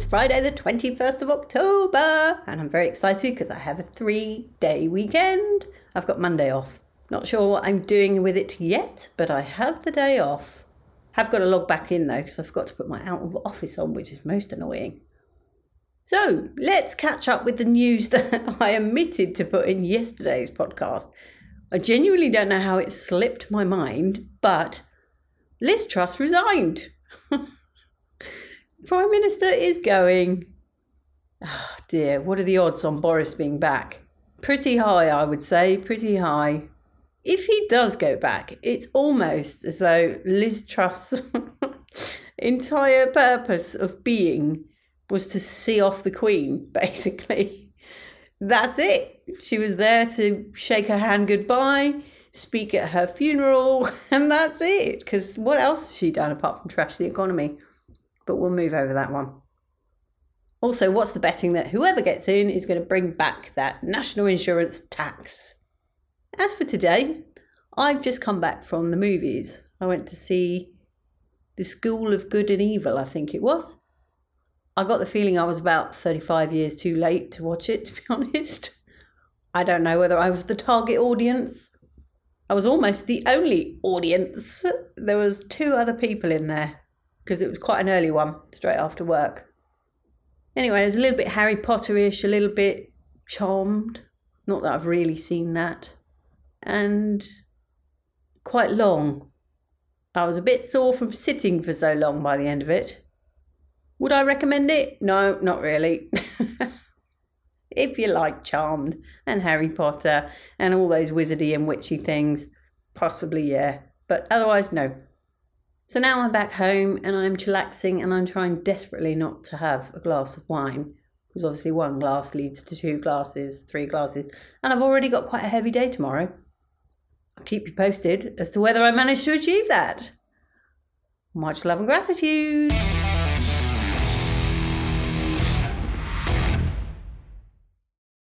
It's Friday, the 21st of October, and I'm very excited because I have a three day weekend. I've got Monday off. Not sure what I'm doing with it yet, but I have the day off. Have got to log back in though because I forgot to put my out of office on, which is most annoying. So let's catch up with the news that I omitted to put in yesterday's podcast. I genuinely don't know how it slipped my mind, but Liz Truss resigned. Prime Minister is going. Oh dear, what are the odds on Boris being back? Pretty high, I would say, pretty high. If he does go back, it's almost as though Liz Truss' entire purpose of being was to see off the Queen, basically. That's it. She was there to shake her hand goodbye, speak at her funeral, and that's it. Because what else has she done apart from trash the economy? But we'll move over that one. Also, what's the betting that whoever gets in is going to bring back that national insurance tax? As for today, I've just come back from the movies. I went to see The School of Good and Evil, I think it was. I got the feeling I was about 35 years too late to watch it, to be honest. I don't know whether I was the target audience. I was almost the only audience. There was two other people in there because it was quite an early one, straight after work. Anyway, it was a little bit Harry Potterish, a little bit charmed. Not that I've really seen that. And quite long. I was a bit sore from sitting for so long by the end of it. Would I recommend it? No, not really. if you like Charmed and Harry Potter and all those wizardy and witchy things, possibly yeah. But otherwise, no. So now I'm back home and I'm chillaxing and I'm trying desperately not to have a glass of wine. Because obviously, one glass leads to two glasses, three glasses, and I've already got quite a heavy day tomorrow. I'll keep you posted as to whether I manage to achieve that. Much love and gratitude.